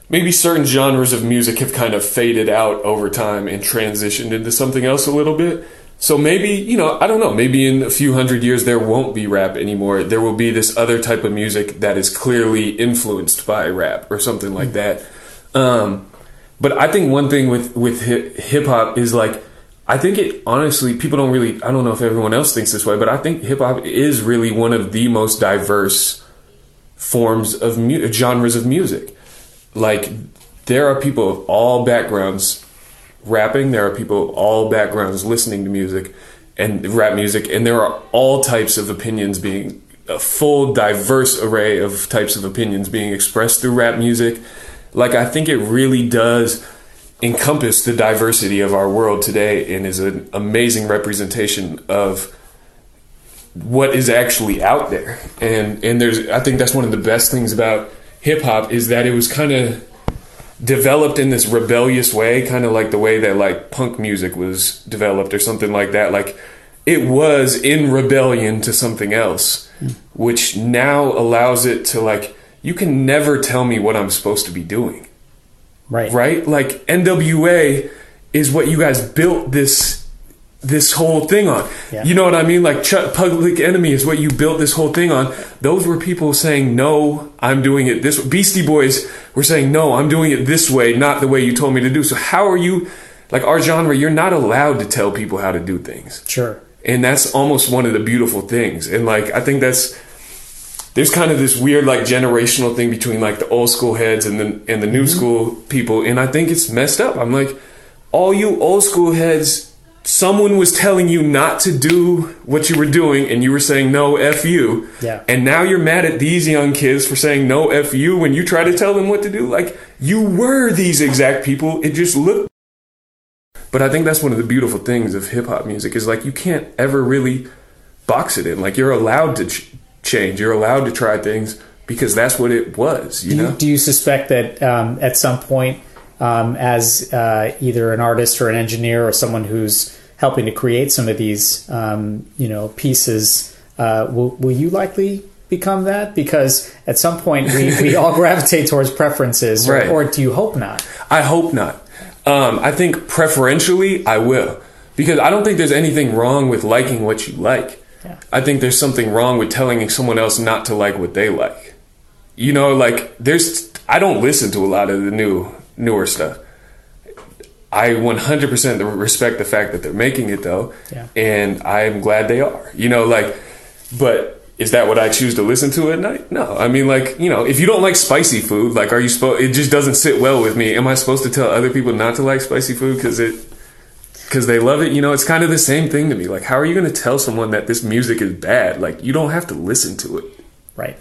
maybe certain genres of music have kind of faded out over time and transitioned into something else a little bit. So maybe, you know, I don't know, maybe in a few hundred years there won't be rap anymore. There will be this other type of music that is clearly influenced by rap or something like that. Um, but I think one thing with with hip hop is like I think it honestly people don't really I don't know if everyone else thinks this way, but I think hip hop is really one of the most diverse forms of mu- genres of music. Like there are people of all backgrounds rapping, there are people all backgrounds listening to music and rap music, and there are all types of opinions being a full diverse array of types of opinions being expressed through rap music. Like I think it really does encompass the diversity of our world today and is an amazing representation of what is actually out there. And and there's I think that's one of the best things about hip hop is that it was kind of developed in this rebellious way, kind of like the way that like punk music was developed or something like that. Like it was in rebellion to something else, which now allows it to like you can never tell me what I'm supposed to be doing Right. right? Like NWA is what you guys built this this whole thing on. Yeah. You know what I mean? Like Ch- Public Enemy is what you built this whole thing on. Those were people saying, "No, I'm doing it this." Beastie Boys were saying, "No, I'm doing it this way, not the way you told me to do." So how are you? Like our genre, you're not allowed to tell people how to do things Sure. and that's almost one of the beautiful things and like i think that's there's kind of this weird like generational thing between like the old school heads and the and the new mm-hmm. school people and i think it's messed up i'm like all you old school heads someone was telling you not to do what you were doing and you were saying no f you Yeah. and now you're mad at these young kids for saying no f you when you try to tell them what to do like you were these exact people it just looked but I think that's one of the beautiful things of hip hop music is like you can't ever really box it in. Like you're allowed to ch- change. You're allowed to try things because that's what it was. You Do you, know. do you suspect that um, at some point, um, as uh, either an artist or an engineer or someone who's helping to create some of these, um, you know, pieces, uh, will, will you likely become that? Because at some point we, we all gravitate towards preferences, or, Right. or do you hope not? I hope not. Um, I think preferentially I will because I don't think there's anything wrong with liking what you like. Yeah. I think there's something wrong with telling someone else not to like what they like. You know, like there's I don't listen to a lot of the new newer stuff. I 100% respect the fact that they're making it though, Yeah. and I'm glad they are. You know, like, but is that what I choose to listen to at night? No. I mean, like, you know, if you don't like spicy food, like, are you supposed? It just doesn't sit well with me. Am I supposed to tell other people not to like spicy food because it? Because they love it, you know, it's kind of the same thing to me. Like, how are you going to tell someone that this music is bad? Like, you don't have to listen to it. Right.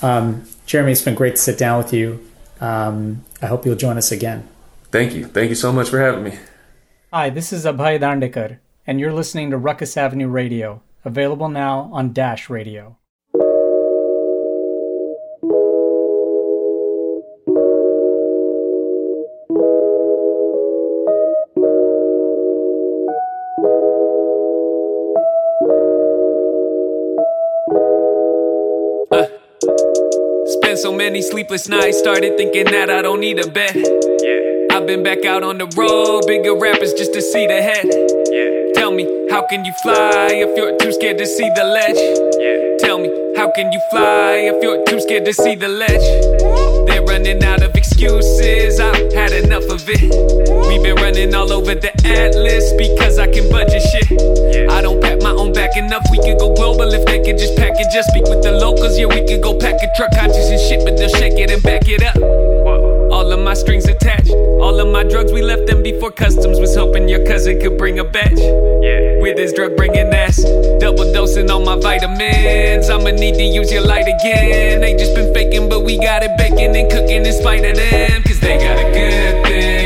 Um, Jeremy, it's been great to sit down with you. Um, I hope you'll join us again. Thank you. Thank you so much for having me. Hi, this is Abhay Dandekar, and you're listening to Ruckus Avenue Radio, available now on Dash Radio. So many sleepless nights. Started thinking that I don't need a bed. Yeah. I've been back out on the road, bigger rappers just to see the head. Yeah. How can you fly if you're too scared to see the ledge? Yeah. Tell me, how can you fly if you're too scared to see the ledge? They're running out of excuses, I've had enough of it. We've been running all over the atlas because I can budget shit. I don't pat my own back enough, we could go global if they could just pack it. Just speak with the locals, yeah, we could go pack a truck, conscious and shit, but they'll shake it and back it up. All of my strings attached, all of my drugs, we left them before customs. Was hoping your cousin could bring a batch. Yeah. With his drug bringing ass, double dosing all my vitamins. I'ma need to use your light again. Ain't just been faking, but we got it baking and cooking in spite of them. Cause they got a good thing,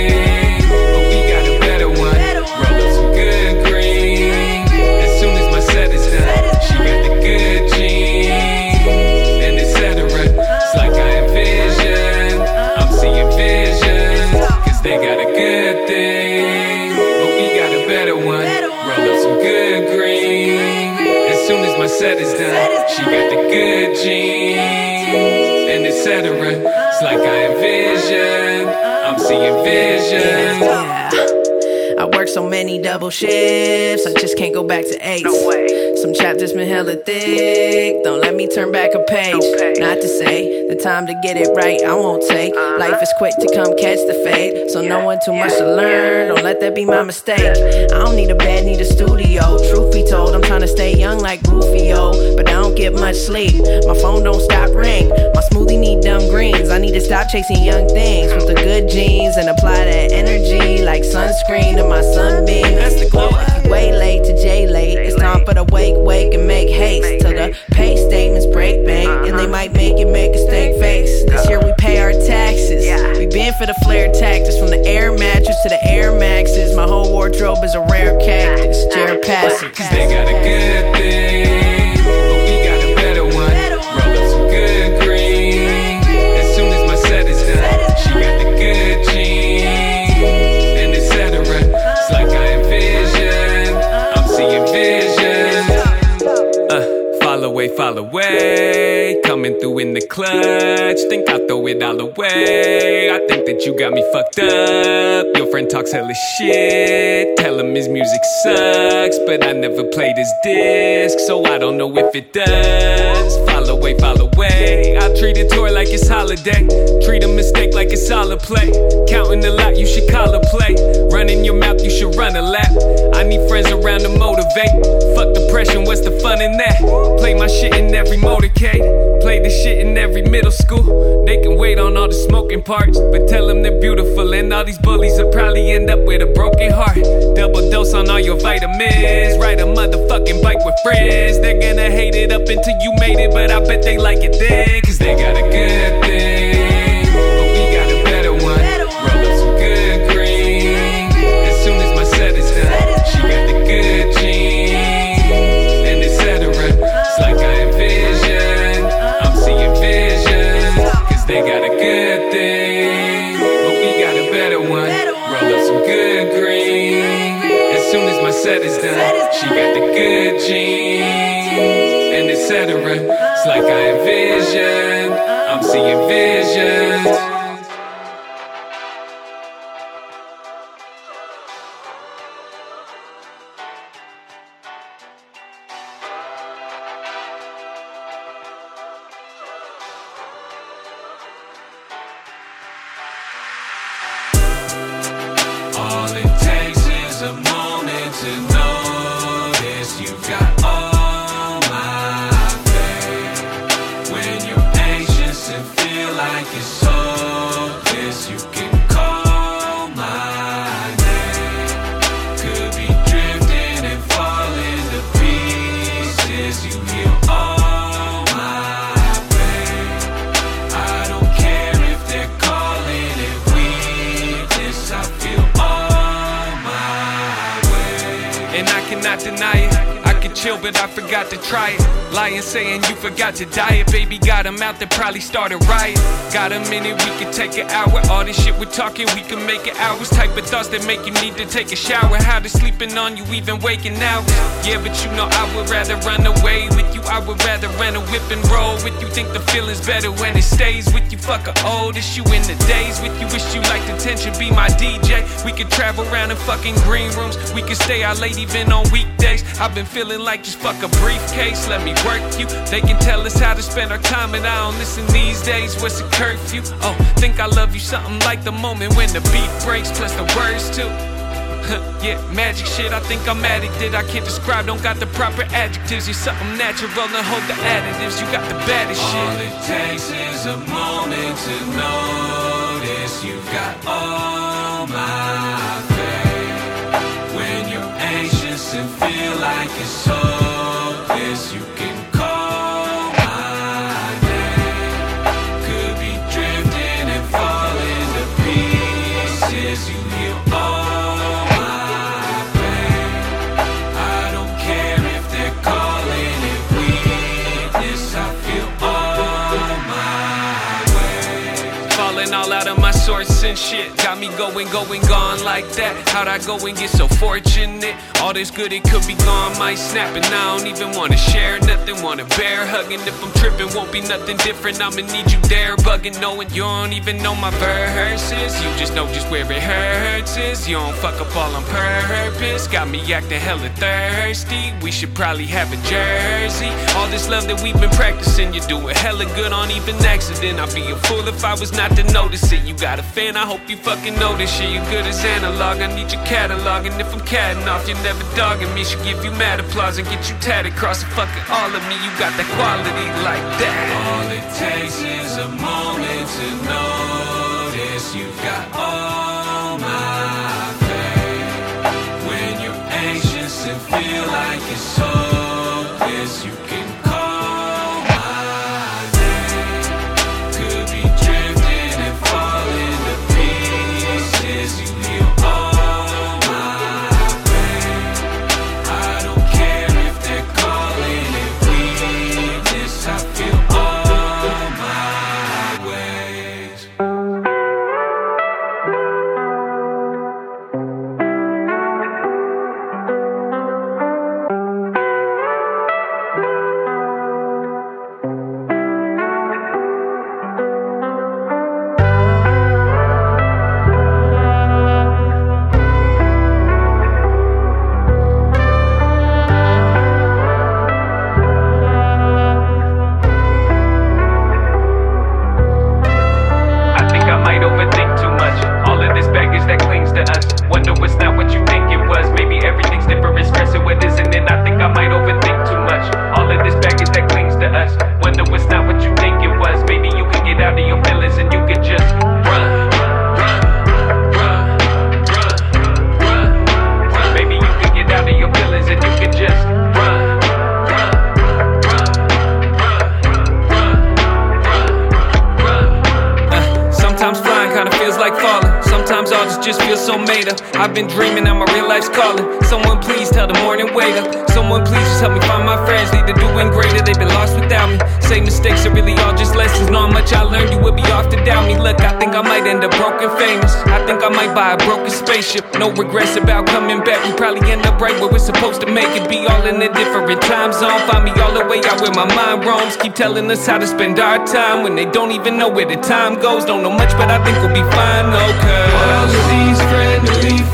I'm. Yeah. I work so many double shifts, I just can't go back to eight. Some chapters been hella thick, don't let me turn back a page. Not to say the time to get it right, I won't take. Uh-huh. Life is quick to come catch the fade, so no one too much to learn. Don't let that be my mistake. I don't need a bed, need a studio. Truth be told, I'm trying to stay young like Rufio, but I don't get much sleep. My phone don't stop ring. My smoothie need dumb greens. I need to stop chasing young things with the good genes and apply that energy like sunscreen to my sunbeam. That's the glow. Way late to J late, time for the wake, wake and make haste till the pay statements break bank, and they might make it make a stank face. This year we pay our taxes. We been for the flare tactics from the air mattress to the air maxes. My whole wardrobe is a rare cactus. Jared Passage. Cause they got a good in the clutch. Think I'll throw it all away. I think that you got me fucked up. Your friend talks hella shit. Tell him his music sucks. But I never played his disc, so I don't know if it does. Fall away, fall away. I treat a tour like it's holiday. Treat a mistake like it's a play. Counting a lot, you should call a play. Running your mouth, you should run a lap. I need friends around to motivate. Depression, what's the fun in that? Play my shit in every motorcade. Play the shit in every middle school. They can wait on all the smoking parts, but tell them they're beautiful. And all these bullies will probably end up with a broken heart. Double dose on all your vitamins. Ride a motherfucking bike with friends. They're gonna hate it up until you made it, but I bet they like it then. Cause they got a good thing. Is a moment I I forgot to try it. Lying saying you forgot to diet. Baby got a mouth that probably started riot. Got a minute, we could take an hour. All this shit we're talking, we can make it hours. Type of thoughts that make you need to take a shower. How to sleeping on you, even waking hours. Yeah, but you know I would rather run away with you. I would rather rent a whip and roll with you. Think the feeling's better when it stays with you. Fuck a old issue in the days with you. Wish you liked attention, be my DJ. We could travel around in fucking green rooms. We could stay out late even on weekdays. I've been feeling like just fuck a briefcase. Let me work you. They can tell us how to spend our time, and I don't listen these days. What's a curfew? Oh, think I love you something like the moment when the beat breaks, plus the words too. yeah, magic shit, I think I'm addicted. I can't describe, don't got the proper adjectives. You're something natural, to hold the additives. You got the baddest shit. All it takes is a moment to notice you've got all my faith. When you're anxious and feel like it's hopeless, pieces. You heal and shit. Got me going, going, gone like that. How'd I go and get so fortunate? All this good, it could be gone, might snap. And I don't even wanna share nothing, wanna bear hugging. If I'm tripping, won't be nothing different. I'ma need you there, bugging, knowing you don't even know my verses. You just know just where it hurts. Is you don't fuck up all on purpose. Got me acting hella thirsty. We should probably have a jersey. All this love that we've been practicing, you do it hella good on even accident. I'd be a fool if I was not to notice it. You got a fan, I hope you fucking know this shit. You good as analog, I need your catalog. And if I'm catting off, you're never dogging me. Should give you mad applause and get you tatted across the fucking all of me. You got that quality like that. All it takes is a moment to notice you've got all I've been dreaming now my real life's calling. Someone please tell the morning wake up. Someone please just help me find my friends. They're doing greater, they've been lost without me. Say mistakes are really all just lessons. Know how much I learned, you would be off to doubt me. Look, I think I might end up broken famous. I think I might buy a broken spaceship. No regrets about coming back. We probably end up right where we're supposed to make it. Be all in a different time zone. Find me all the way out where my mind roams. Keep telling us how to spend our time when they don't even know where the time goes. Don't know much, but I think we'll be fine, okay. All these friendly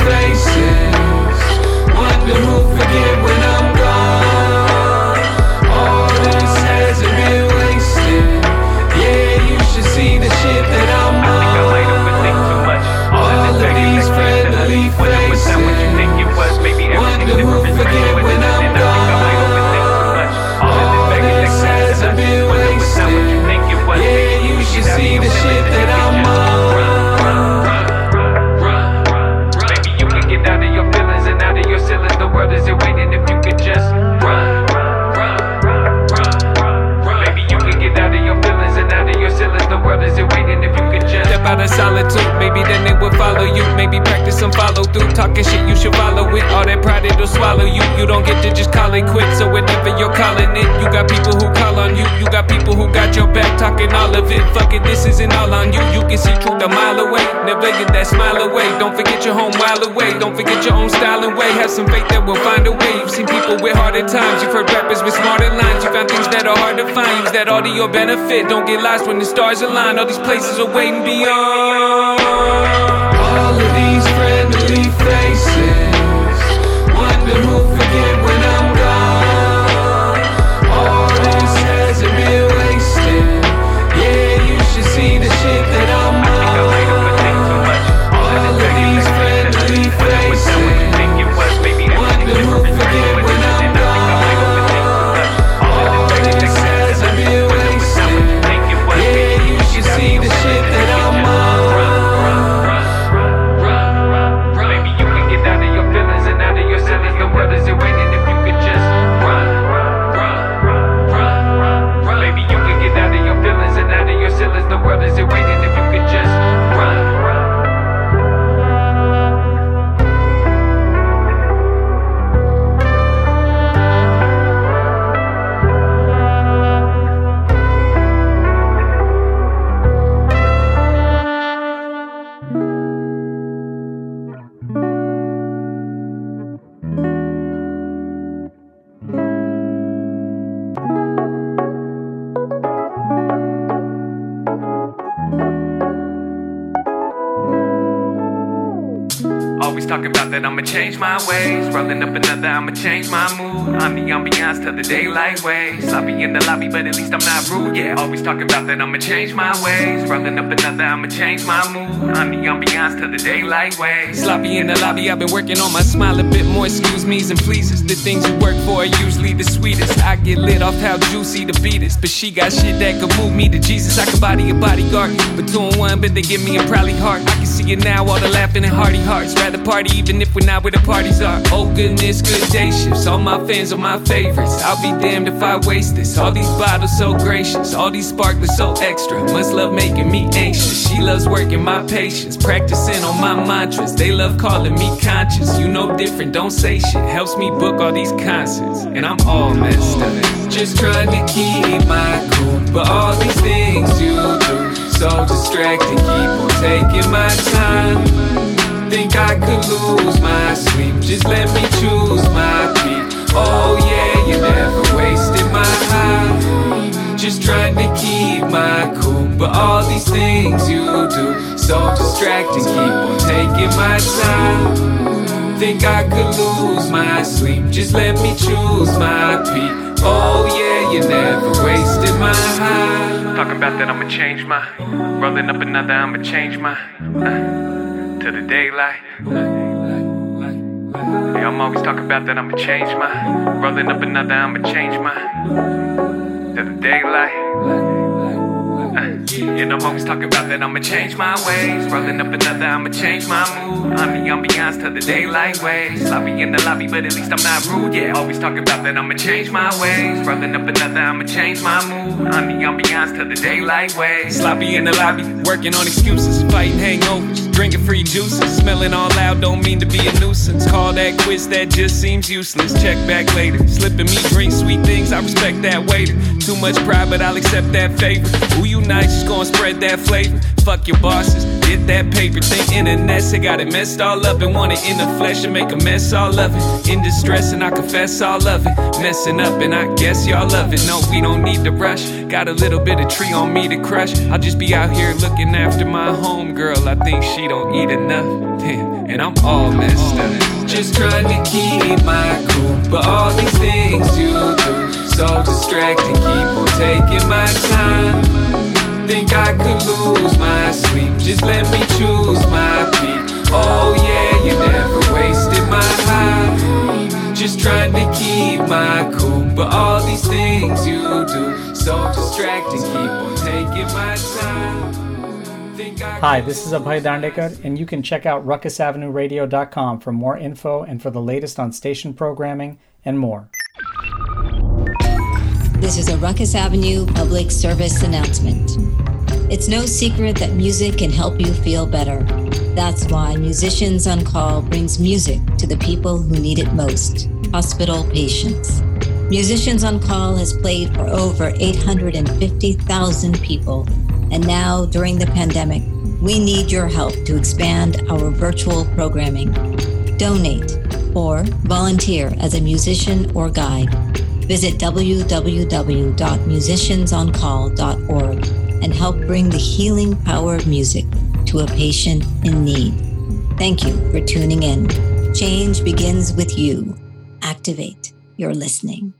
faces Wonder who forget when I'm solitude. Maybe then they would follow you. Maybe practice some follow through. Talking shit, you should follow it. All that pride, it'll swallow you. You don't get to just call it quit. So whatever you're calling it, you got people who call on you. You got people who got your back, talking all of it. Fuck it, this isn't all on you. You can see truth a mile away. Never get that smile away. Don't forget your home while away. Don't forget your own style and way. Have some faith that we'll find a way. You've seen people with harder times. You've heard rappers with smarter lines. You found things that are hard to find. Use that all to your benefit. Don't get lost when the stars align. All these places are waiting beyond. All that I'ma change my ways. Rolling up another, I'ma change my mood. I'm the ambiance till the daylight ways. Sloppy in the lobby, but at least I'm not rude. Yeah, always talking about that I'ma change my ways. Rolling up another, I'ma change my mood. I'm the ambiance till the daylight ways. Sloppy in the lobby, I've been working on my smile a bit more. Excuse me's and pleases. The things you work for are usually the sweetest. I get lit off how juicy the beat is. But she got shit that could move me to Jesus. I could body a bodyguard. But two in one, but they give me a probably heart. I can see it now, all the laughing and hearty hearts. Rather party even if we're not where the parties are. Oh goodness, good day shifts. All my fans are my favorites. I'll be damned if I waste this. All these bottles so gracious. All these sparklers so extra. Must love making me anxious. She loves working my patience. Practicing on my mantras. They love calling me conscious. You know different, don't say shit. Helps me book all these concerts. And I'm all messed up. Just trying to keep my cool, but all these things you do so distracting. Keep on taking my time. Think I could lose my sleep. Just let me choose my peak. Oh yeah, you never wasted my high. Just trying to keep my cool, but all these things you do so distracting. Keep on taking my time. Think I could lose my sleep. Just let me choose my peak. Oh yeah, you never wasted my high. Talking about that I'ma change my. Rolling up another, I'ma change my. Uh, to the daylight. Yeah, I'm always talking about that I'ma change my. Rolling up another, I'ma change my. To the daylight. And I'm always talking about that I'ma change my ways. Rolling up another, I'ma change my mood. I'm the ambiance till the daylight ways. Sloppy in the lobby, but at least I'm not rude. Yeah, always talking about that I'ma change my ways. Rolling up another, I'ma change my mood. I'm the ambiance till the daylight ways. Sloppy in the lobby, working on excuses, fighting hangovers. Drinking free juices, smelling all loud, don't mean to be a nuisance. Call that quiz, that just seems useless. Check back later. Slipping me drink sweet things, I respect that waiter. Too much pride, but I'll accept that favor. Who you nice, just gonna spread that flavor. Fuck your bosses, get that paper. Think internet, they got it messed all up and want it in the flesh and make a mess all of it. In distress, and I confess all of it. Messing up, and I guess y'all love it. No, we don't need to rush. Got a little bit of tree on me to crush. I'll just be out here looking after my homegirl. I think she don't eat enough. Damn, and I'm all messed up. Just trying to keep my cool, but all these things you do so distracting. Keep on taking my time. Think I could lose my sleep. Just let me choose my peak. Oh yeah, you never wasted my high. Just trying to keep my cool, but all these things you do so distracting. Keep on taking my time. Hi, this is Abhay Dandekar, and you can check out ruckusavenueradio.com for more info and for the latest on station programming and more. This is a Ruckus Avenue public service announcement. It's no secret that music can help you feel better. That's why Musicians on Call brings music to the people who need it most hospital patients. Musicians on Call has played for over 850,000 people, and now during the pandemic, we need your help to expand our virtual programming. Donate or volunteer as a musician or guide. Visit www.musiciansoncall.org and help bring the healing power of music to a patient in need. Thank you for tuning in. Change begins with you. Activate your listening.